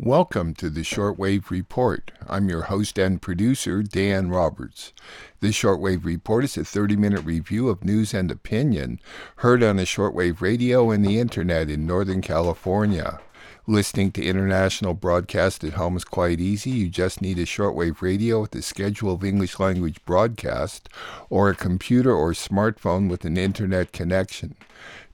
Welcome to the Shortwave Report. I'm your host and producer, Dan Roberts. This Shortwave Report is a 30 minute review of news and opinion heard on the shortwave radio and the internet in Northern California. Listening to international broadcast at home is quite easy. You just need a shortwave radio with a schedule of English language broadcast or a computer or smartphone with an internet connection.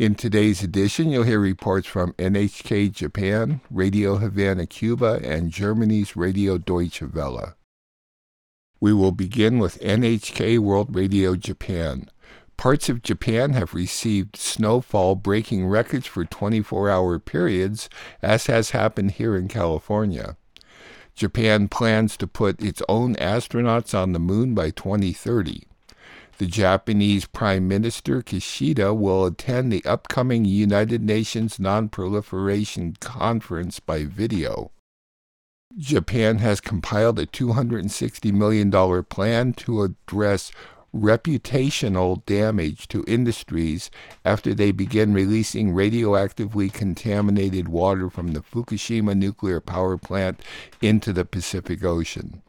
In today's edition, you'll hear reports from NHK Japan, Radio Havana Cuba, and Germany's Radio Deutsche Welle. We will begin with NHK World Radio Japan. Parts of Japan have received snowfall breaking records for 24 hour periods, as has happened here in California. Japan plans to put its own astronauts on the moon by 2030. The Japanese Prime Minister Kishida will attend the upcoming United Nations Non-Proliferation Conference by video. Japan has compiled a $260 million plan to address reputational damage to industries after they begin releasing radioactively contaminated water from the Fukushima nuclear power plant into the Pacific Ocean.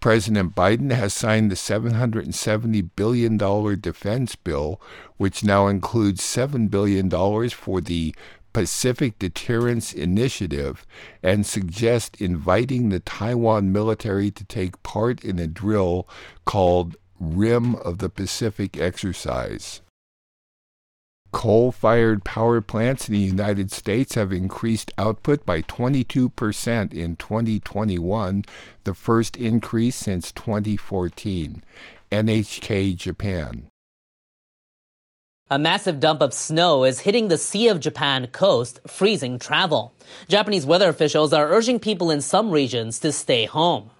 President Biden has signed the $770 billion defense bill, which now includes $7 billion for the Pacific Deterrence Initiative and suggests inviting the Taiwan military to take part in a drill called Rim of the Pacific exercise. Coal fired power plants in the United States have increased output by 22% in 2021, the first increase since 2014. NHK Japan. A massive dump of snow is hitting the Sea of Japan coast, freezing travel. Japanese weather officials are urging people in some regions to stay home.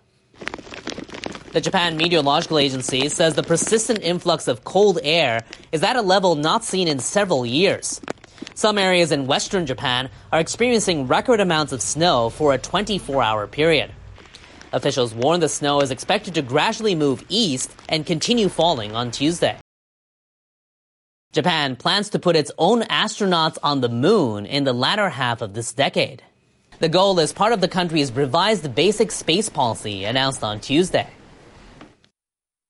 The Japan Meteorological Agency says the persistent influx of cold air is at a level not seen in several years. Some areas in western Japan are experiencing record amounts of snow for a 24 hour period. Officials warn the snow is expected to gradually move east and continue falling on Tuesday. Japan plans to put its own astronauts on the moon in the latter half of this decade. The goal is part of the country's revised basic space policy announced on Tuesday.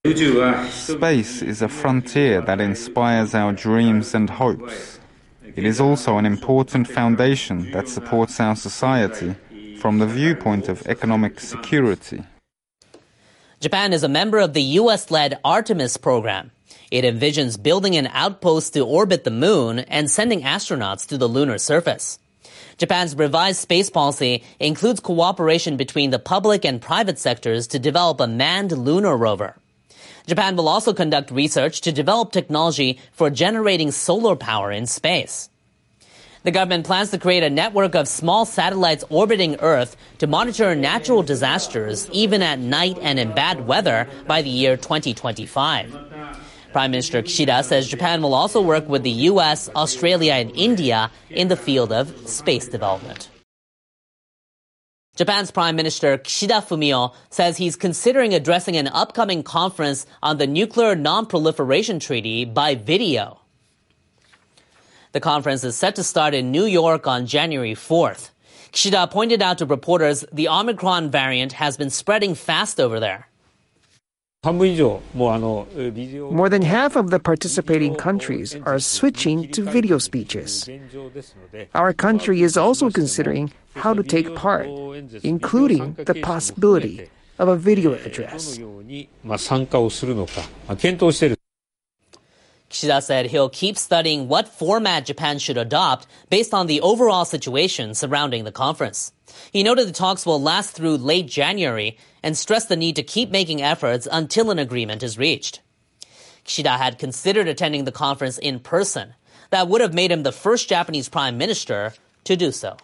Uh, space is a frontier that inspires our dreams and hopes. It is also an important foundation that supports our society from the viewpoint of economic security. Japan is a member of the US led Artemis program. It envisions building an outpost to orbit the moon and sending astronauts to the lunar surface. Japan's revised space policy includes cooperation between the public and private sectors to develop a manned lunar rover. Japan will also conduct research to develop technology for generating solar power in space. The government plans to create a network of small satellites orbiting Earth to monitor natural disasters even at night and in bad weather by the year 2025. Prime Minister Kishida says Japan will also work with the US, Australia, and India in the field of space development. Japan's Prime Minister Kishida Fumio says he's considering addressing an upcoming conference on the Nuclear Non-Proliferation Treaty by video. The conference is set to start in New York on January 4th. Kishida pointed out to reporters the Omicron variant has been spreading fast over there. More than half of the participating countries are switching to video speeches. Our country is also considering how to take part, including the possibility of a video address. Kishida said he'll keep studying what format Japan should adopt based on the overall situation surrounding the conference. He noted the talks will last through late January and stressed the need to keep making efforts until an agreement is reached. Kishida had considered attending the conference in person. That would have made him the first Japanese prime minister to do so.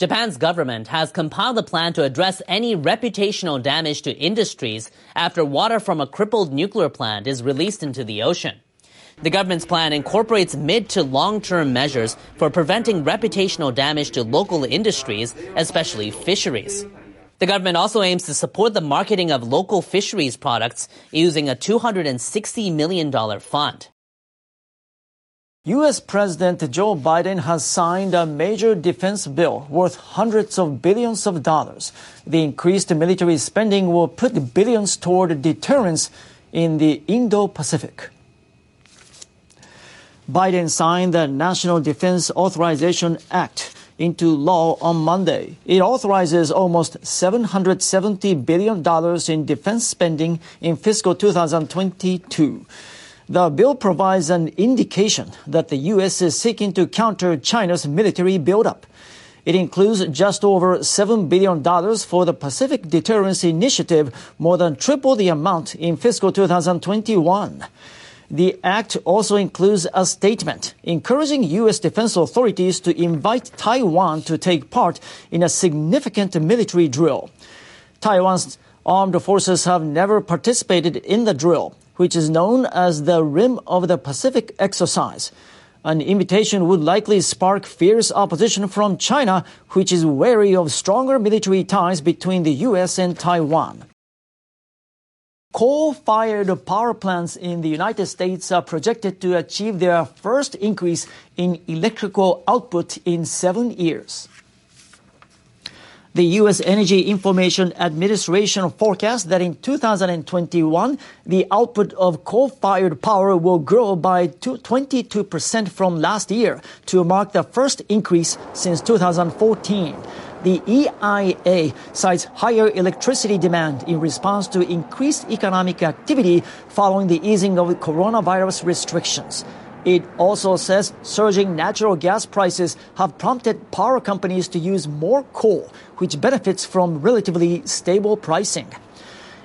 Japan's government has compiled a plan to address any reputational damage to industries after water from a crippled nuclear plant is released into the ocean. The government's plan incorporates mid to long term measures for preventing reputational damage to local industries, especially fisheries. The government also aims to support the marketing of local fisheries products using a $260 million fund. U.S. President Joe Biden has signed a major defense bill worth hundreds of billions of dollars. The increased military spending will put billions toward deterrence in the Indo-Pacific. Biden signed the National Defense Authorization Act into law on Monday. It authorizes almost $770 billion in defense spending in fiscal 2022. The bill provides an indication that the U.S. is seeking to counter China's military buildup. It includes just over $7 billion for the Pacific Deterrence Initiative, more than triple the amount in fiscal 2021. The act also includes a statement encouraging U.S. defense authorities to invite Taiwan to take part in a significant military drill. Taiwan's armed forces have never participated in the drill, which is known as the Rim of the Pacific exercise. An invitation would likely spark fierce opposition from China, which is wary of stronger military ties between the U.S. and Taiwan. Coal fired power plants in the United States are projected to achieve their first increase in electrical output in seven years. The U.S. Energy Information Administration forecasts that in 2021, the output of coal-fired power will grow by 22% from last year to mark the first increase since 2014. The EIA cites higher electricity demand in response to increased economic activity following the easing of coronavirus restrictions. It also says surging natural gas prices have prompted power companies to use more coal, which benefits from relatively stable pricing.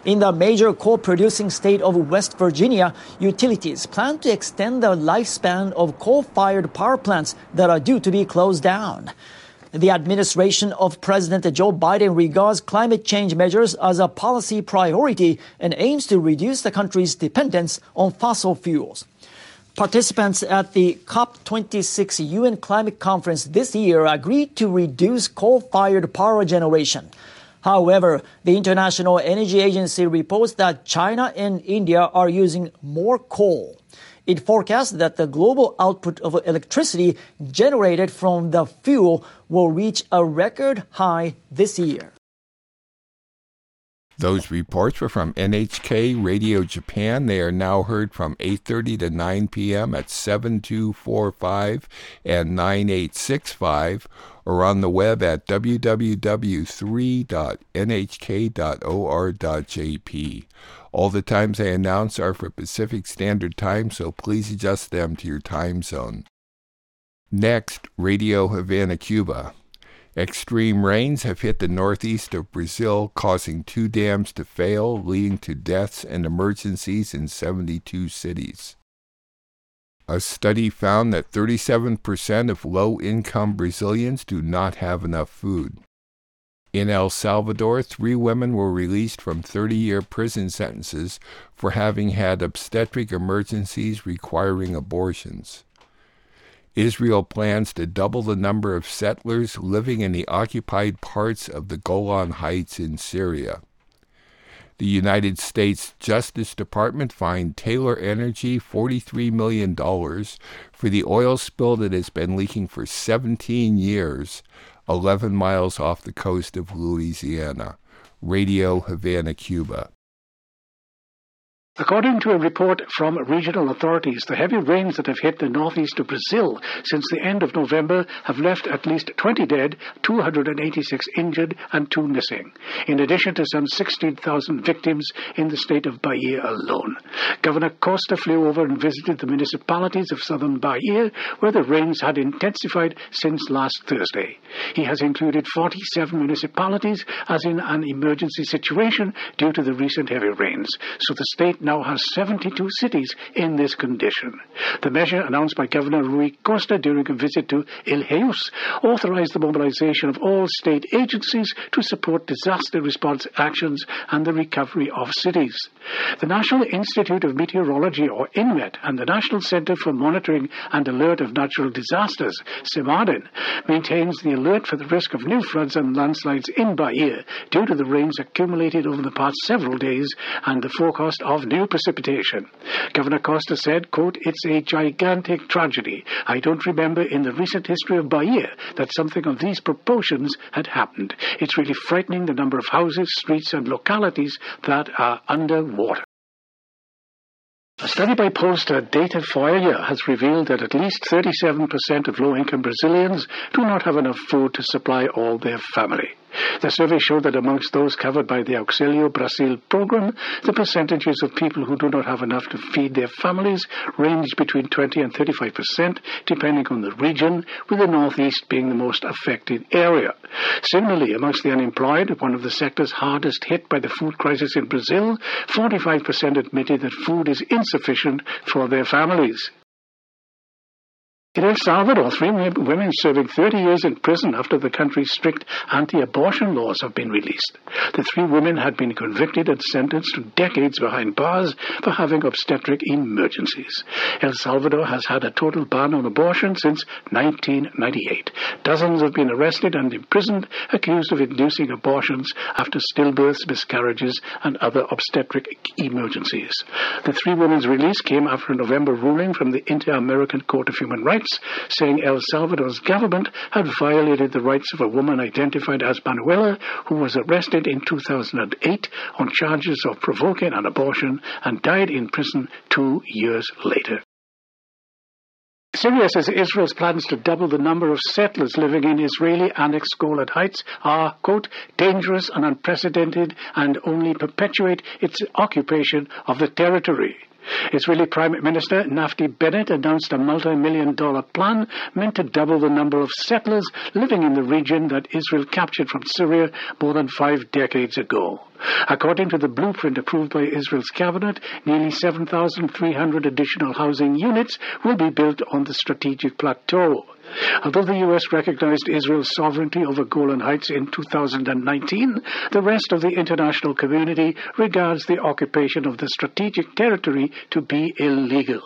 In the major coal producing state of West Virginia, utilities plan to extend the lifespan of coal fired power plants that are due to be closed down. The administration of President Joe Biden regards climate change measures as a policy priority and aims to reduce the country's dependence on fossil fuels. Participants at the COP26 UN climate conference this year agreed to reduce coal-fired power generation. However, the International Energy Agency reports that China and India are using more coal. It forecasts that the global output of electricity generated from the fuel will reach a record high this year. Those reports were from NHK Radio Japan. They are now heard from 8:30 to 9 p.m. at 7245 and 9865 or on the web at www.3.nhk.or.jp. All the times I announce are for Pacific Standard Time, so please adjust them to your time zone. Next, Radio Havana, Cuba. Extreme rains have hit the northeast of Brazil, causing two dams to fail, leading to deaths and emergencies in 72 cities. A study found that 37% of low income Brazilians do not have enough food. In El Salvador, three women were released from 30 year prison sentences for having had obstetric emergencies requiring abortions. Israel plans to double the number of settlers living in the occupied parts of the Golan Heights in Syria. The United States Justice Department fined Taylor Energy $43 million for the oil spill that has been leaking for 17 years, 11 miles off the coast of Louisiana. Radio Havana, Cuba. According to a report from regional authorities, the heavy rains that have hit the northeast of Brazil since the end of November have left at least 20 dead, 286 injured, and two missing, in addition to some 16,000 victims in the state of Bahia alone. Governor Costa flew over and visited the municipalities of southern Bahia, where the rains had intensified since last Thursday. He has included 47 municipalities as in an emergency situation due to the recent heavy rains, so the state now has 72 cities in this condition. The measure, announced by Governor Rui Costa during a visit to Ilhéus, authorized the mobilization of all state agencies to support disaster response actions and the recovery of cities. The National Institute of Meteorology, or INMET, and the National Center for Monitoring and Alert of Natural Disasters, CEMADEN, maintains the alert for the risk of new floods and landslides in Bahia due to the rains accumulated over the past several days and the forecast of new precipitation. Governor Costa said, quote, It's a gigantic tragedy. I don't remember in the recent history of Bahia that something of these proportions had happened. It's really frightening the number of houses, streets, and localities that are under water. A study by pollster Datafolha has revealed that at least 37% of low-income Brazilians do not have enough food to supply all their family. The survey showed that amongst those covered by the Auxílio Brasil program, the percentages of people who do not have enough to feed their families ranged between 20 and 35 percent, depending on the region, with the Northeast being the most affected area. Similarly, amongst the unemployed, one of the sectors hardest hit by the food crisis in Brazil, 45 percent admitted that food is insufficient for their families. In El Salvador, three women serving 30 years in prison after the country's strict anti-abortion laws have been released. The three women had been convicted and sentenced to decades behind bars for having obstetric emergencies. El Salvador has had a total ban on abortion since 1998. Dozens have been arrested and imprisoned, accused of inducing abortions after stillbirths, miscarriages, and other obstetric emergencies. The three women's release came after a November ruling from the Inter-American Court of Human Rights saying El Salvador's government had violated the rights of a woman identified as Manuela, who was arrested in 2008 on charges of provoking an abortion and died in prison two years later. Syria says Israel's plans to double the number of settlers living in Israeli annexed Golan Heights are, quote, dangerous and unprecedented and only perpetuate its occupation of the territory. Israeli Prime Minister Naftali Bennett announced a multi-million dollar plan meant to double the number of settlers living in the region that Israel captured from Syria more than five decades ago. According to the blueprint approved by Israel's cabinet, nearly 7,300 additional housing units will be built on the strategic plateau. Although the U.S. recognized Israel's sovereignty over Golan Heights in 2019, the rest of the international community regards the occupation of the strategic territory to be illegal.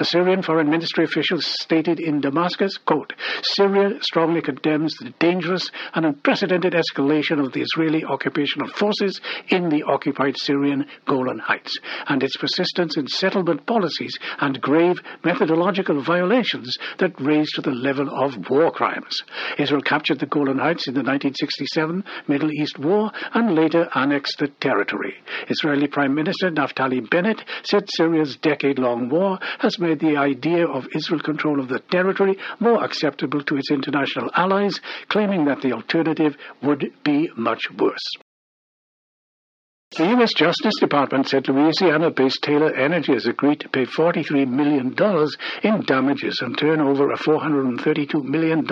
A Syrian foreign ministry official stated in Damascus, quote, Syria strongly condemns the dangerous and unprecedented escalation of the Israeli occupational forces in the occupied Syrian Golan Heights and its persistence in settlement policies and grave methodological violations that raise to the level of war crimes. Israel captured the Golan Heights in the 1967 Middle East War and later annexed the territory. Israeli Prime Minister Naftali Bennett said Syria's decade-long war has made the idea of Israel control of the territory more acceptable to its international allies, claiming that the alternative would be much worse. The U.S. Justice Department said Louisiana based Taylor Energy has agreed to pay $43 million in damages and turn over a $432 million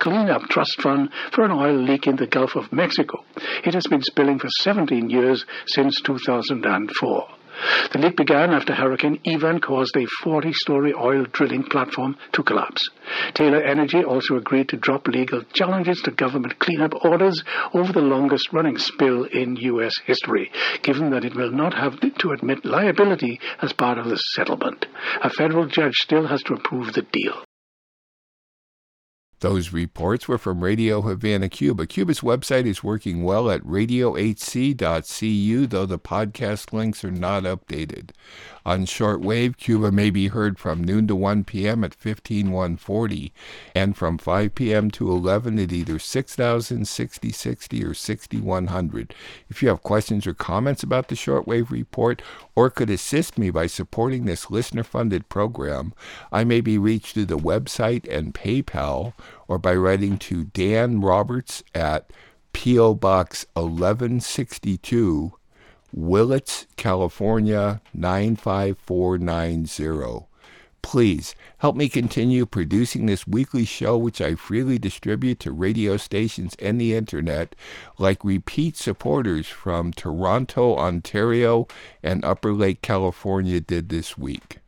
cleanup trust fund for an oil leak in the Gulf of Mexico. It has been spilling for 17 years since 2004. The leak began after Hurricane Ivan caused a 40 story oil drilling platform to collapse. Taylor Energy also agreed to drop legal challenges to government cleanup orders over the longest running spill in U.S. history, given that it will not have to admit liability as part of the settlement. A federal judge still has to approve the deal. Those reports were from Radio Havana, Cuba. Cuba's website is working well at radiohc.cu, though the podcast links are not updated. On shortwave, Cuba may be heard from noon to 1 p.m. at 15140 and from 5 p.m. to 11 at either 6000, 6060, or 6100. If you have questions or comments about the shortwave report or could assist me by supporting this listener funded program, I may be reached through the website and PayPal or by writing to Dan Roberts at P.O. Box 1162. Willits, California 95490. Please help me continue producing this weekly show, which I freely distribute to radio stations and the internet, like repeat supporters from Toronto, Ontario, and Upper Lake, California did this week.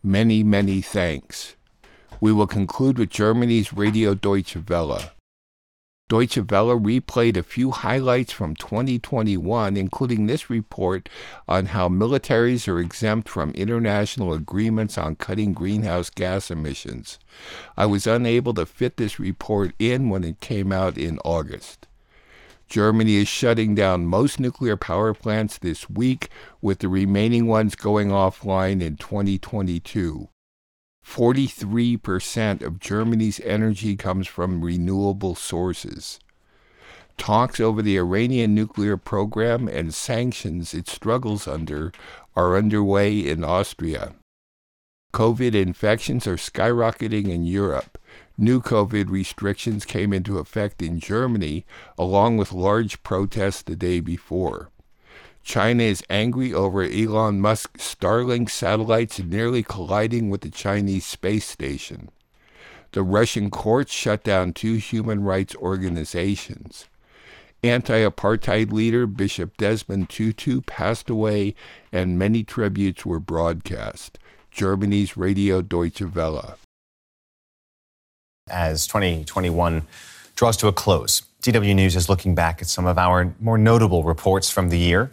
Many, many thanks. We will conclude with Germany's Radio Deutsche Welle. Deutsche Welle replayed a few highlights from 2021, including this report on how militaries are exempt from international agreements on cutting greenhouse gas emissions. I was unable to fit this report in when it came out in August. Germany is shutting down most nuclear power plants this week, with the remaining ones going offline in 2022. 43% of Germany's energy comes from renewable sources. Talks over the Iranian nuclear program and sanctions it struggles under are underway in Austria. COVID infections are skyrocketing in Europe. New COVID restrictions came into effect in Germany, along with large protests the day before. China is angry over Elon Musk's Starlink satellites nearly colliding with the Chinese space station. The Russian courts shut down two human rights organizations. Anti apartheid leader Bishop Desmond Tutu passed away, and many tributes were broadcast. Germany's Radio Deutsche Welle. As 2021 draws to a close, DW News is looking back at some of our more notable reports from the year.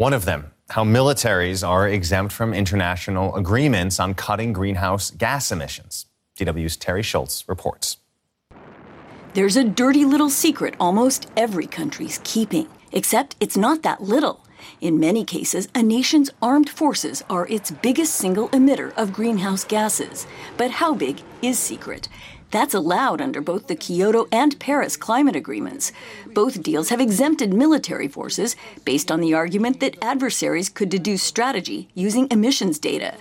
One of them, how militaries are exempt from international agreements on cutting greenhouse gas emissions. DW's Teri Schultz reports. There's a dirty little secret almost every country's keeping, except it's not that little. In many cases, a nation's armed forces are its biggest single emitter of greenhouse gases. But how big is secret? That's allowed under both the Kyoto and Paris climate agreements. Both deals have exempted military forces based on the argument that adversaries could deduce strategy using emissions data.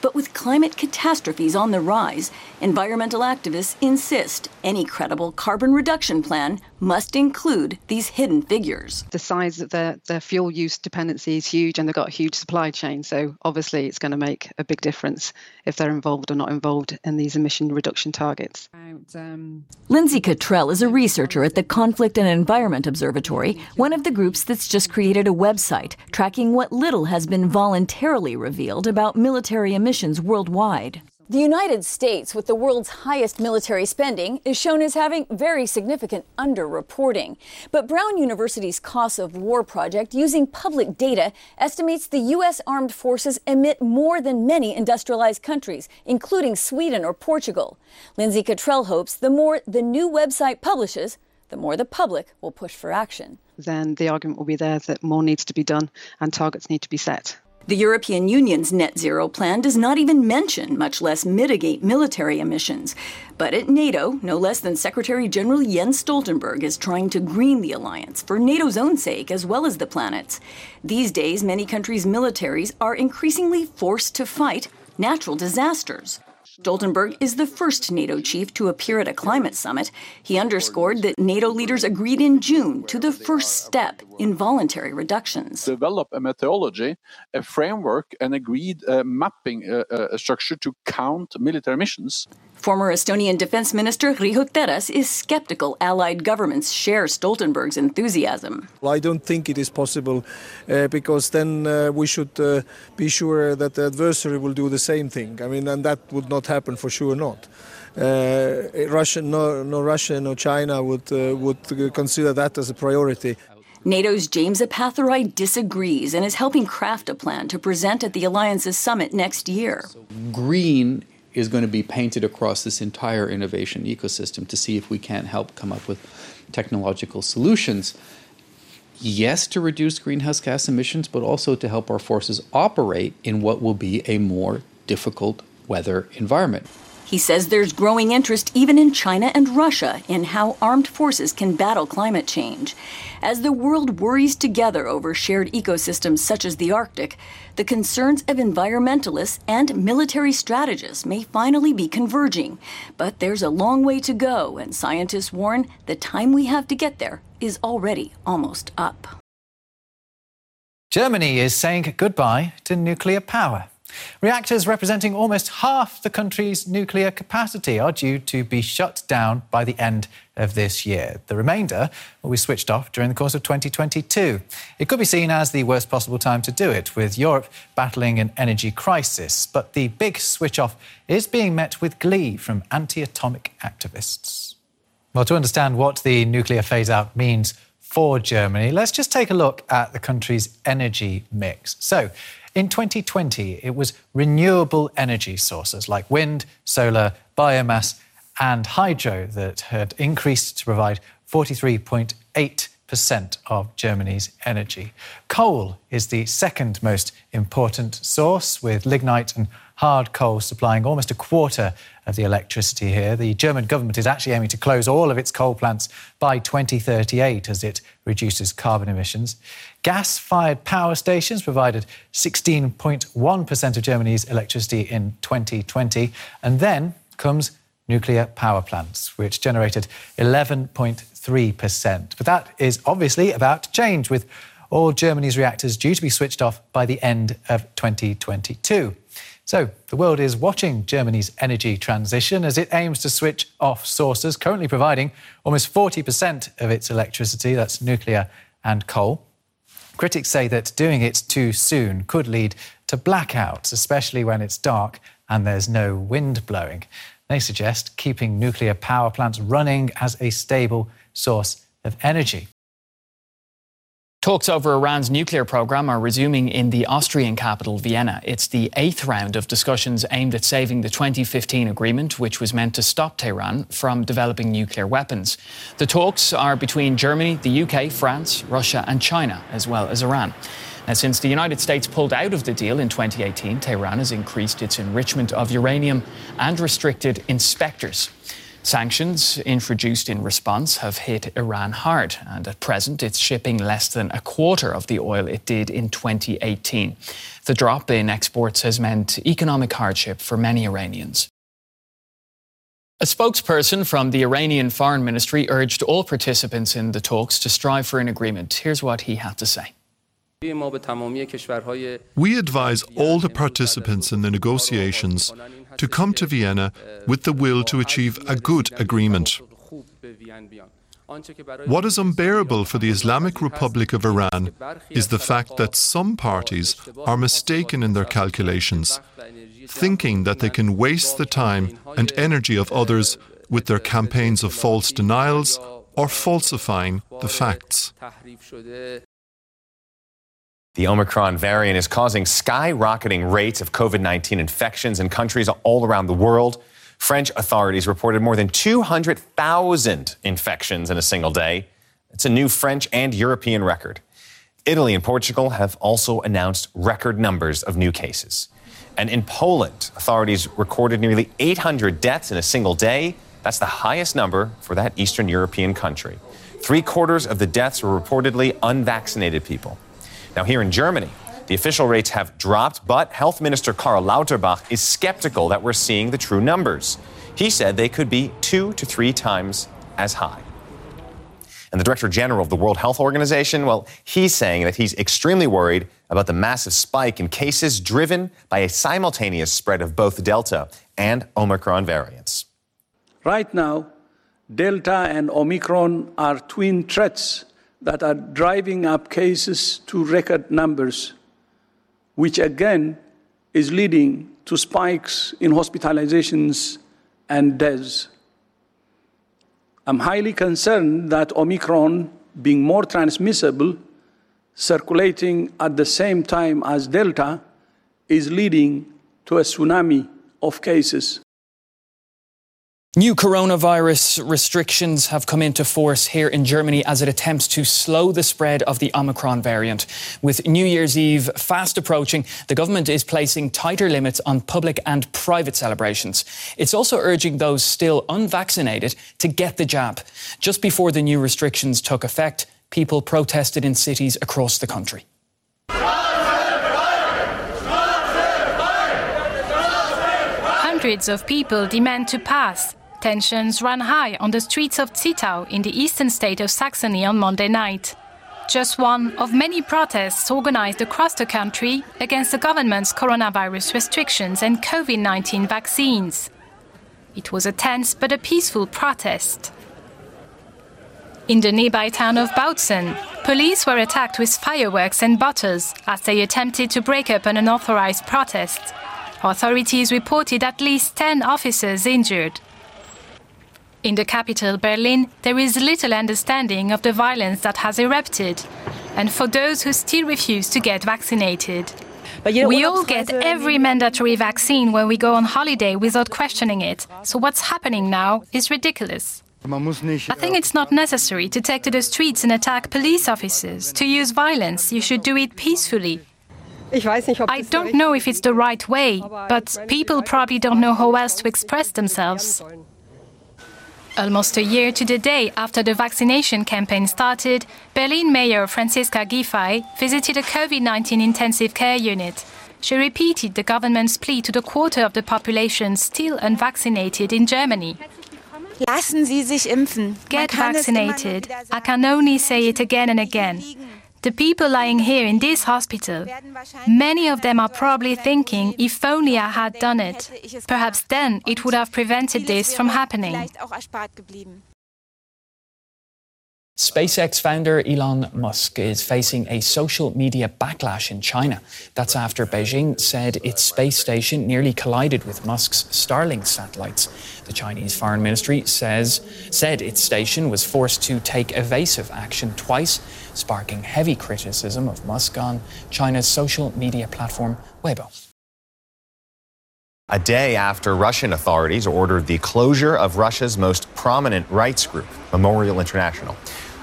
But with climate catastrophes on the rise, environmental activists insist any credible carbon reduction plan must include these hidden figures. The size of their, their fuel use dependency is huge and they've got a huge supply chain. So obviously it's going to make a big difference if they're involved or not involved in these emission reduction targets. Um, Linsey Cottrell is a researcher at the Conflict and Environment Observatory, one of the groups that's just created a website tracking what little has been voluntarily revealed about military emissions worldwide. The United States, with the world's highest military spending, is shown as having very significant underreporting. But Brown University's Costs of War project, using public data, estimates the U.S. armed forces emit more than many industrialized countries, including Sweden or Portugal. Linsey Cottrell hopes the more the new website publishes, the more the public will push for action. Then the argument will be there that more needs to be done and targets need to be set. The European Union's net zero plan does not even mention, much less mitigate, military emissions. But at NATO, no less than Secretary General Jens Stoltenberg is trying to green the alliance for NATO's own sake as well as the planet's. These days, many countries' militaries are increasingly forced to fight natural disasters. Stoltenberg is the first NATO chief to appear at a climate summit. He underscored that NATO leaders agreed in June to the first step in voluntary reductions. Develop a methodology, a framework, and agreed uh, mapping uh, uh, structure to count military missions. Former Estonian Defense Minister Riho Terras is skeptical allied governments share Stoltenberg's enthusiasm. Well, I don't think it is possible uh, because then uh, we should uh, be sure that the adversary will do the same thing. I mean, and that would not happen for sure not. Uh, Russia, no, no Russia, no China would, uh, would consider that as a priority. NATO's James Appathurai disagrees and is helping craft a plan to present at the alliance's summit next year. Green is going to be painted across this entire innovation ecosystem to see if we can't help come up with technological solutions. Yes, to reduce greenhouse gas emissions, but also to help our forces operate in what will be a more difficult weather environment. He says there's growing interest even in China and Russia in how armed forces can battle climate change. As the world worries together over shared ecosystems such as the Arctic, the concerns of environmentalists and military strategists may finally be converging. But there's a long way to go, and scientists warn the time we have to get there is already almost up. Germany is saying goodbye to nuclear power. Reactors representing almost half the country's nuclear capacity are due to be shut down by the end of this year. The remainder will be switched off during the course of 2022. It could be seen as the worst possible time to do it, with Europe battling an energy crisis. But the big switch off is being met with glee from anti atomic activists. Well, to understand what the nuclear phase out means for Germany, let's just take a look at the country's energy mix. So, in 2020, it was renewable energy sources like wind, solar, biomass, and hydro that had increased to provide 43.8% of Germany's energy. Coal is the second most important source, with lignite and hard coal supplying almost a quarter of the electricity here. The German government is actually aiming to close all of its coal plants by 2038 as it reduces carbon emissions. Gas fired power stations provided 16.1% of Germany's electricity in 2020. And then comes nuclear power plants, which generated 11.3%. But that is obviously about to change, with all Germany's reactors due to be switched off by the end of 2022. So, the world is watching Germany's energy transition as it aims to switch off sources currently providing almost 40% of its electricity, that's nuclear and coal. Critics say that doing it too soon could lead to blackouts, especially when it's dark and there's no wind blowing. They suggest keeping nuclear power plants running as a stable source of energy. Talks over Iran's nuclear program are resuming in the Austrian capital, Vienna. It's the eighth round of discussions aimed at saving the 2015 agreement, which was meant to stop Tehran from developing nuclear weapons. The talks are between Germany, the UK, France, Russia, and China, as well as Iran. Now, since the United States pulled out of the deal in 2018, Tehran has increased its enrichment of uranium and restricted inspectors. Sanctions introduced in response have hit Iran hard, and at present it's shipping less than a quarter of the oil it did in 2018. The drop in exports has meant economic hardship for many Iranians. A spokesperson from the Iranian Foreign Ministry urged all participants in the talks to strive for an agreement. Here's what he had to say. We advise all the participants in the negotiations to come to Vienna with the will to achieve a good agreement. What is unbearable for the Islamic Republic of Iran is the fact that some parties are mistaken in their calculations, thinking that they can waste the time and energy of others with their campaigns of false denials or falsifying the facts. The Omicron variant is causing skyrocketing rates of COVID 19 infections in countries all around the world. French authorities reported more than 200,000 infections in a single day. It's a new French and European record. Italy and Portugal have also announced record numbers of new cases. And in Poland, authorities recorded nearly 800 deaths in a single day. That's the highest number for that Eastern European country. Three quarters of the deaths were reportedly unvaccinated people. Now, here in Germany, the official rates have dropped, but Health Minister Karl Lauterbach is skeptical that we're seeing the true numbers. He said they could be two to three times as high. And the Director General of the World Health Organization, well, he's saying that he's extremely worried about the massive spike in cases driven by a simultaneous spread of both Delta and Omicron variants. Right now, Delta and Omicron are twin threats that are driving up cases to record numbers, which again is leading to spikes in hospitalizations and deaths. I'm highly concerned that Omicron, being more transmissible, circulating at the same time as Delta, is leading to a tsunami of cases. New coronavirus restrictions have come into force here in Germany as it attempts to slow the spread of the Omicron variant. With New Year's Eve fast approaching, the government is placing tighter limits on public and private celebrations. It's also urging those still unvaccinated to get the jab. Just before the new restrictions took effect, people protested in cities across the country. Hundreds of people demand to pass Tensions ran high on the streets of Zittau in the eastern state of Saxony on Monday night. just one of many protests organized across the country against the government's coronavirus restrictions and COVID 19 vaccines. It was a tense but a peaceful protest. In the nearby town of Bautzen, police were attacked with fireworks and bottles as they attempted to break up an unauthorized protest. Authorities reported at least 10 officers injured. In the capital, Berlin, there is little understanding of the violence that has erupted, and for those who still refuse to get vaccinated. You know, we all get every mandatory vaccine when we go on holiday without questioning it, so what's happening now is ridiculous. I think it's not necessary to take to the streets and attack police officers. To use violence, you should do it peacefully. I don't know if it's the right way, but people probably don't know how else to express themselves. Almost a year to the day after the vaccination campaign started, Berlin Mayor Franziska Giffey visited a COVID 19 intensive care unit. She repeated the government's plea to the quarter of the population still unvaccinated in Germany. Lassen Sie sich impfen. Get vaccinated. I can only say it again and again. The people lying here in this hospital, many of them are probably thinking, if only I had done it. Perhaps then it would have prevented this from happening. SpaceX founder Elon Musk is facing a social media backlash in China. That's after Beijing said its space station nearly collided with Musk's Starlink satellites. The Chinese Foreign Ministry says said its station was forced to take evasive action twice, sparking heavy criticism of Musk on China's social media platform Weibo. A day after Russian authorities ordered the closure of Russia's most prominent rights group, Memorial International.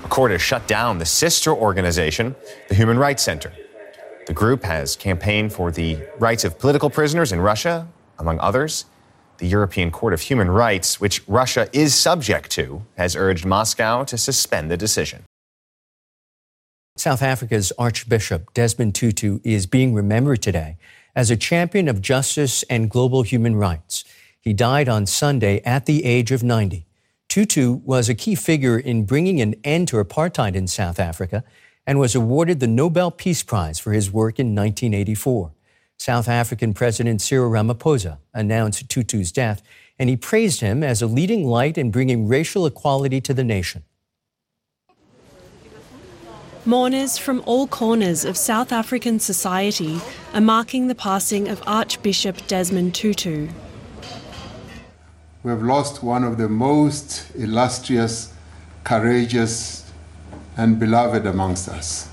A court has shut down the sister organization, the Human Rights Center. The group has campaigned for the rights of political prisoners in Russia, among others. The European Court of Human Rights, which Russia is subject to, has urged Moscow to suspend the decision. South Africa's Archbishop Desmond Tutu is being remembered today as a champion of justice and global human rights. He died on Sunday at the age of 90. Tutu was a key figure in bringing an end to apartheid in South Africa and was awarded the Nobel Peace Prize for his work in 1984. South African President Cyril Ramaphosa announced Tutu's death, and he praised him as a leading light in bringing racial equality to the nation. Mourners from all corners of South African society are marking the passing of Archbishop Desmond Tutu. We have lost one of the most illustrious, courageous, and beloved amongst us.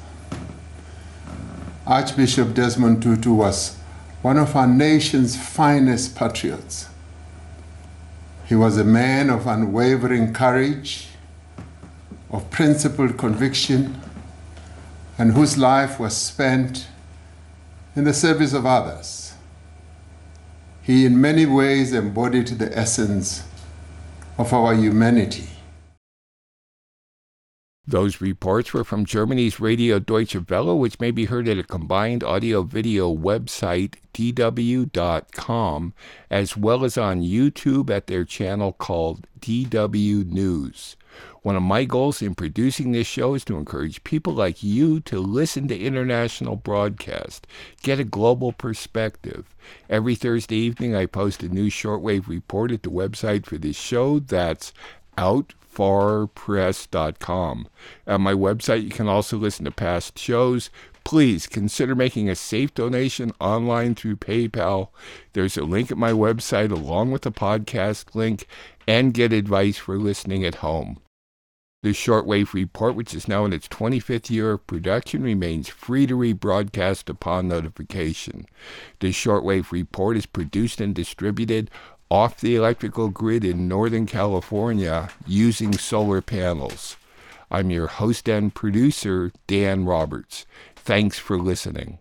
Archbishop Desmond Tutu was one of our nation's finest patriots. He was a man of unwavering courage, of principled conviction, and whose life was spent in the service of others. He, in many ways, embodied the essence of our humanity. Those reports were from Germany's Radio Deutsche Welle, which may be heard at a combined audio video website, dw.com, as well as on YouTube at their channel called DW News. One of my goals in producing this show is to encourage people like you to listen to international broadcast, get a global perspective. Every Thursday evening, I post a new shortwave report at the website for this show. That's outfarpress.com. At my website, you can also listen to past shows. Please consider making a safe donation online through PayPal. There's a link at my website along with the podcast link and get advice for listening at home. The shortwave report, which is now in its 25th year of production, remains free to rebroadcast upon notification. The shortwave report is produced and distributed off the electrical grid in Northern California using solar panels. I'm your host and producer, Dan Roberts. Thanks for listening.